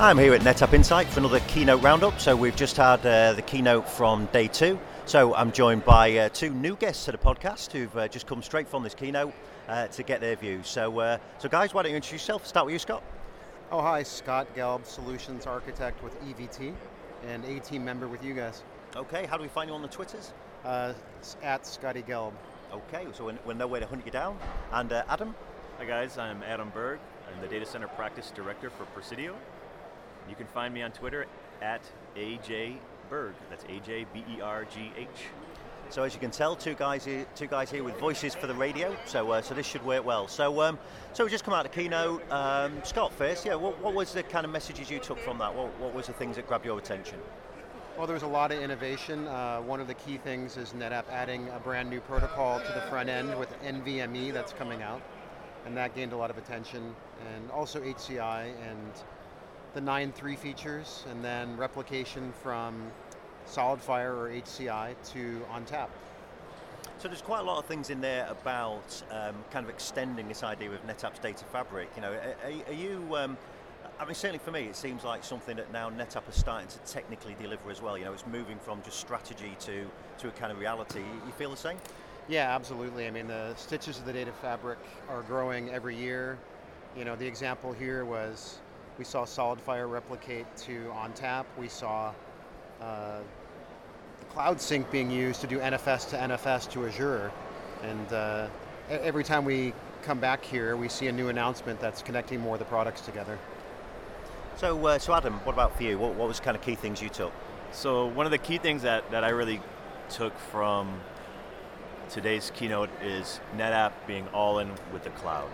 I'm here at NetApp Insight for another keynote roundup. So we've just had uh, the keynote from day two. So I'm joined by uh, two new guests to the podcast who've uh, just come straight from this keynote uh, to get their views. So, uh, so guys, why don't you introduce yourself? Start with you, Scott. Oh, hi, Scott Gelb, Solutions Architect with EVT and A team member with you guys. Okay, how do we find you on the Twitters? Uh, at Scotty Gelb. Okay, so we're, we're nowhere to hunt you down. And uh, Adam? Hi guys, I'm Adam Berg. I'm the Data Center Practice Director for Presidio. You can find me on Twitter at AJ Berg. That's A J B E R G H. So as you can tell, two guys here, two guys here with voices for the radio. So uh, so this should work well. So um, so we just come out of the keynote. Um, Scott first, yeah. What, what was the kind of messages you took from that? What, what was the things that grabbed your attention? Well, there was a lot of innovation. Uh, one of the key things is NetApp adding a brand new protocol to the front end with NVMe that's coming out, and that gained a lot of attention. And also HCI and the 9.3 features, and then replication from SolidFire or HCI to ONTAP. So there's quite a lot of things in there about um, kind of extending this idea of NetApp's data fabric. You know, are, are you? Um, I mean, certainly for me, it seems like something that now NetApp is starting to technically deliver as well. You know, it's moving from just strategy to to a kind of reality. You feel the same? Yeah, absolutely. I mean, the stitches of the data fabric are growing every year. You know, the example here was we saw SolidFire replicate to ONTAP. We saw uh, the Cloud Sync being used to do NFS to NFS to Azure. And uh, every time we come back here, we see a new announcement that's connecting more of the products together. So, uh, so Adam, what about for you? What, what was kind of key things you took? So one of the key things that, that I really took from today's keynote is NetApp being all in with the cloud.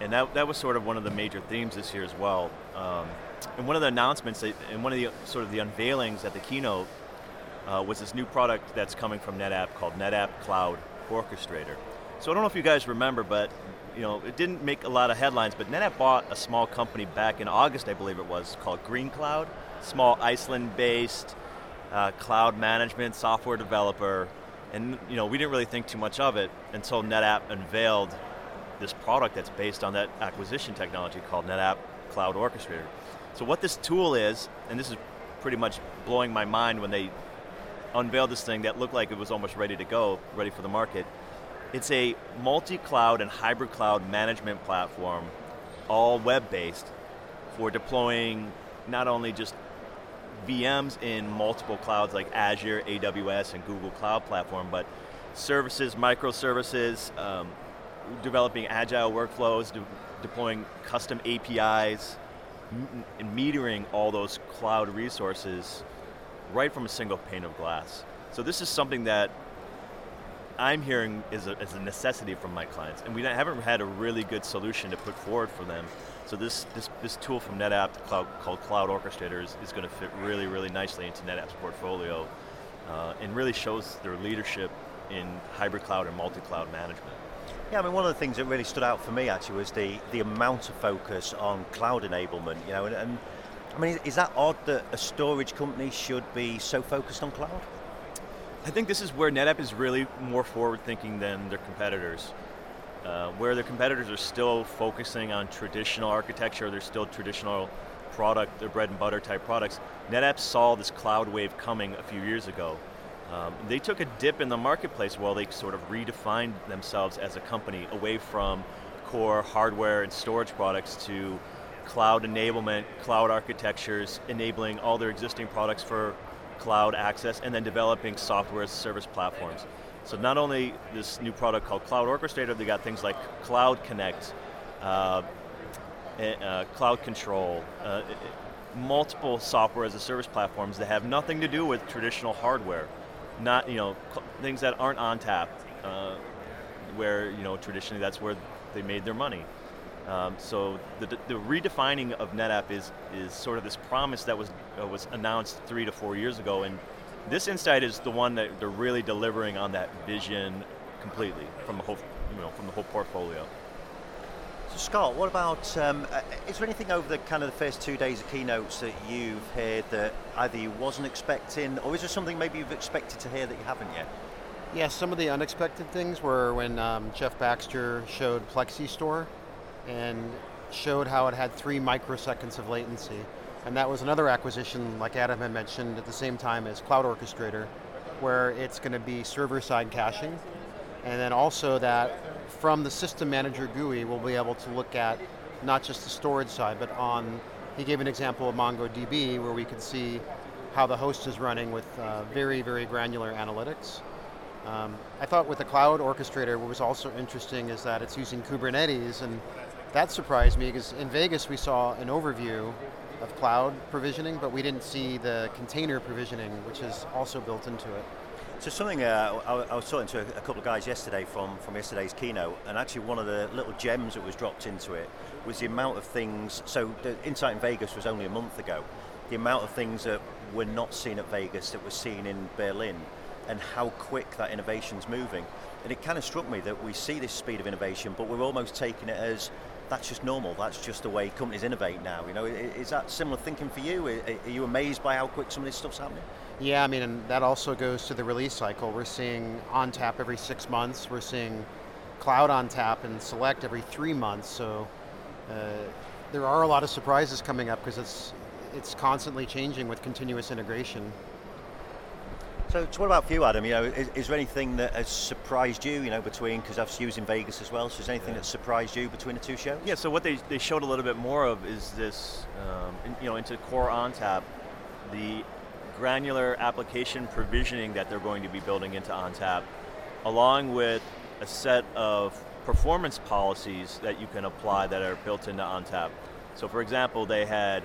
And that, that was sort of one of the major themes this year as well. Um, and one of the announcements, and one of the sort of the unveilings at the keynote uh, was this new product that's coming from NetApp called NetApp Cloud Orchestrator. So I don't know if you guys remember, but you know, it didn't make a lot of headlines, but NetApp bought a small company back in August, I believe it was, called GreenQloud, small Iceland-based uh, cloud management software developer, and you know, we didn't really think too much of it until NetApp unveiled this product that's based on that acquisition technology called NetApp Cloud Orchestrator. So what this tool is, and this is pretty much blowing my mind when they unveiled this thing that looked like it was almost ready to go, ready for the market. It's a multi-cloud and hybrid cloud management platform, all web-based, for deploying not only just VMs in multiple clouds like Azure, AWS, and Google Cloud Platform, but services, microservices, um, developing agile workflows, de deploying custom APIs, and metering all those cloud resources right from a single pane of glass. So this is something that I'm hearing is a, is a necessity from my clients, and we haven't had a really good solution to put forward for them. So this, this, this tool from NetApp cloud, called Cloud Orchestrator is, is going to fit really, really nicely into NetApp's portfolio uh, and really shows their leadership in hybrid cloud and multi-cloud management. Yeah, I mean, one of the things that really stood out for me actually was the, the amount of focus on cloud enablement, you know, and, and I mean, is that odd that a storage company should be so focused on cloud? I think this is where NetApp is really more forward thinking than their competitors. Uh, where their competitors are still focusing on traditional architecture, they're still traditional product, their bread and butter type products. NetApp saw this cloud wave coming a few years ago. Um, they took a dip in the marketplace while they sort of redefined themselves as a company away from core hardware and storage products to cloud enablement, cloud architectures, enabling all their existing products for cloud access, and then developing software as a service platforms. So not only this new product called Cloud Orchestrator, they got things like Cloud Connect, uh, uh, Cloud Control, uh, multiple software as a service platforms that have nothing to do with traditional hardware not you know things that aren't ONTAP, uh, where you know traditionally that's where they made their money. Um, so the, the, redefining of NetApp is is sort of this promise that was uh, was announced three to four years ago, and this insight is the one that they're really delivering on that vision completely from the whole you know from the whole portfolio. Scott, what about, um, uh, is there anything over the kind of the first two days of keynotes that you've heard that either you wasn't expecting, or is there something maybe you've expected to hear that you haven't yet? Yeah, some of the unexpected things were when um, Jeff Baxter showed Plexistor and showed how it had three microseconds of latency. And that was another acquisition, like Adam had mentioned, at the same time as Cloud Orchestrator, where it's going to be server-side caching. And then also that from the system manager GUI, we'll be able to look at not just the storage side, but on, he gave an example of MongoDB where we could see how the host is running with uh, very, very granular analytics. Um, I thought with the cloud orchestrator, what was also interesting is that it's using Kubernetes, and that surprised me because in Vegas we saw an overview of cloud provisioning, but we didn't see the container provisioning, which is also built into it. So something uh, I, I, was talking to a, couple of guys yesterday from, from yesterday's keynote, and actually one of the little gems that was dropped into it was the amount of things. So the Insight in Vegas was only a month ago. The amount of things that were not seen at Vegas that were seen in Berlin and how quick that innovation's moving. And it kind of struck me that we see this speed of innovation, but we're almost taking it as that's just normal. That's just the way companies innovate now. You know, is that similar thinking for you? Are you amazed by how quick some of this stuff's happening? Yeah, I mean, and that also goes to the release cycle. We're seeing ONTAP every six months. We're seeing Cloud ONTAP and Select every three months. So uh, there are a lot of surprises coming up because it's it's constantly changing with continuous integration. So, so what about for you, Adam? You know, is, is, there anything that has surprised you? You know, between because I've used in Vegas as well. So, is there anything yeah. that surprised you between the two shows? Yeah. So, what they, they showed a little bit more of is this, um, in, you know, into Core ONTAP, the granular application provisioning that they're going to be building into ONTAP, along with a set of performance policies that you can apply that are built into ONTAP. So, for example, they had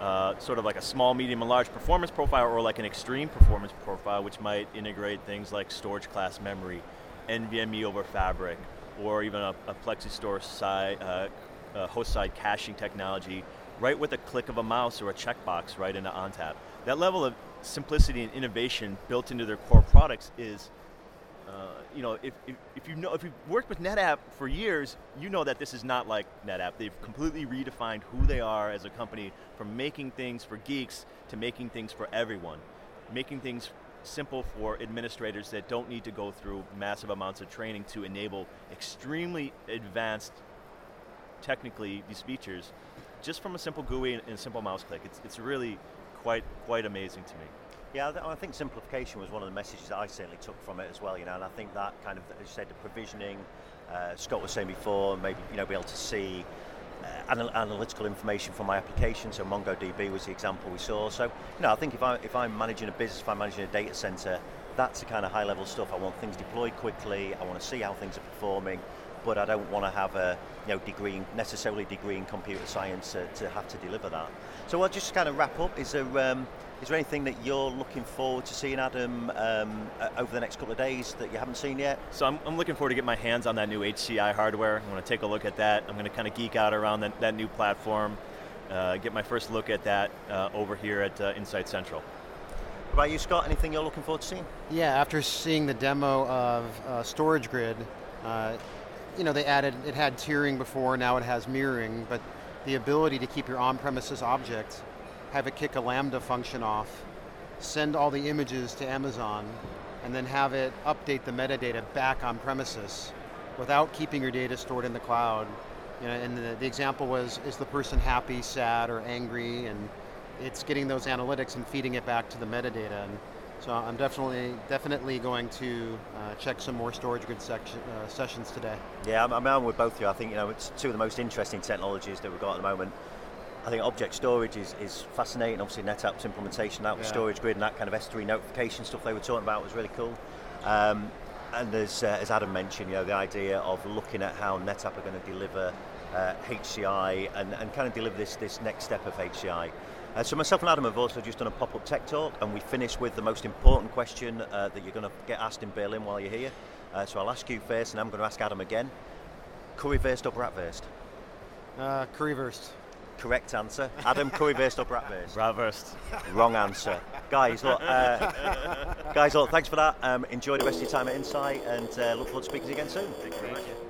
uh, sort of like a small, medium, and large performance profile, or like an extreme performance profile, which might integrate things like storage class memory, NVMe over Fabric, or even a, a Plexistor side, uh, uh, host side caching technology, right with a click of a mouse or a checkbox right into ONTAP. That level of simplicity and innovation built into their core products is uh, you know, if, if, if, you know if you've worked with NetApp for years, you know that this is not like NetApp. They've completely redefined who they are as a company, from making things for geeks to making things for everyone, making things simple for administrators that don't need to go through massive amounts of training to enable extremely advanced, technically these features, just from a simple GUI and a simple mouse click. It's, it's really quite quite amazing to me. Yeah, I think simplification was one of the messages that I certainly took from it as well. You know, and I think that kind of, as you said, the provisioning. Uh, Scott was saying before, maybe you know, be able to see uh, anal- analytical information from my application. So MongoDB was the example we saw. So you know, I think if I if I'm managing a business, if I'm managing a data center, that's the kind of high level stuff. I want things deployed quickly. I want to see how things are performing, but I don't want to have a you know degree in, necessarily degree in computer science to, to have to deliver that. So I'll just kind of wrap up. Is there um, is there anything that you're looking forward to seeing, Adam, um, over the next couple of days that you haven't seen yet? So I'm, I'm looking forward to get my hands on that new HCI hardware. I'm going to take a look at that. I'm going to kind of geek out around that, that new platform, uh, get my first look at that uh, over here at uh, Insight Central. What about you, Scott? Anything you're looking forward to seeing? Yeah, after seeing the demo of uh, StorageGRID, uh, you know, they added, it had tiering before, now it has mirroring, but the ability to keep your on-premises objects have it kick a Lambda function off, send all the images to Amazon, and then have it update the metadata back on premises without keeping your data stored in the cloud. You know, and the, the example was, is the person happy, sad, or angry? And it's getting those analytics and feeding it back to the metadata. And so I'm definitely definitely going to uh, check some more StorageGRID section, uh, sessions today. Yeah, I'm, I'm with both of you. I think you know it's two of the most interesting technologies that we've got at the moment. I think object storage is, is fascinating. Obviously, NetApp's implementation out with yeah. StorageGRID and that kind of S3 notification stuff they were talking about was really cool. Um, and as, uh, as Adam mentioned, you know, the idea of looking at how NetApp are going to deliver uh, HCI and, and kind of deliver this, this next step of HCI. Uh, so myself and Adam have also just done a pop-up tech talk, and we finished with the most important question uh, that you're going to get asked in Berlin while you're here. Uh, so I'll ask you first, and I'm going to ask Adam again. Currywurst or bratwurst? Uh, currywurst. Correct answer. Adam, currywurst or bratwurst? Bratwurst. Wrong answer. guys, look, uh, guys, look, thanks for that. Um, enjoy the rest of your time at Insight and uh, look forward to speaking to you again soon. Thank you very much.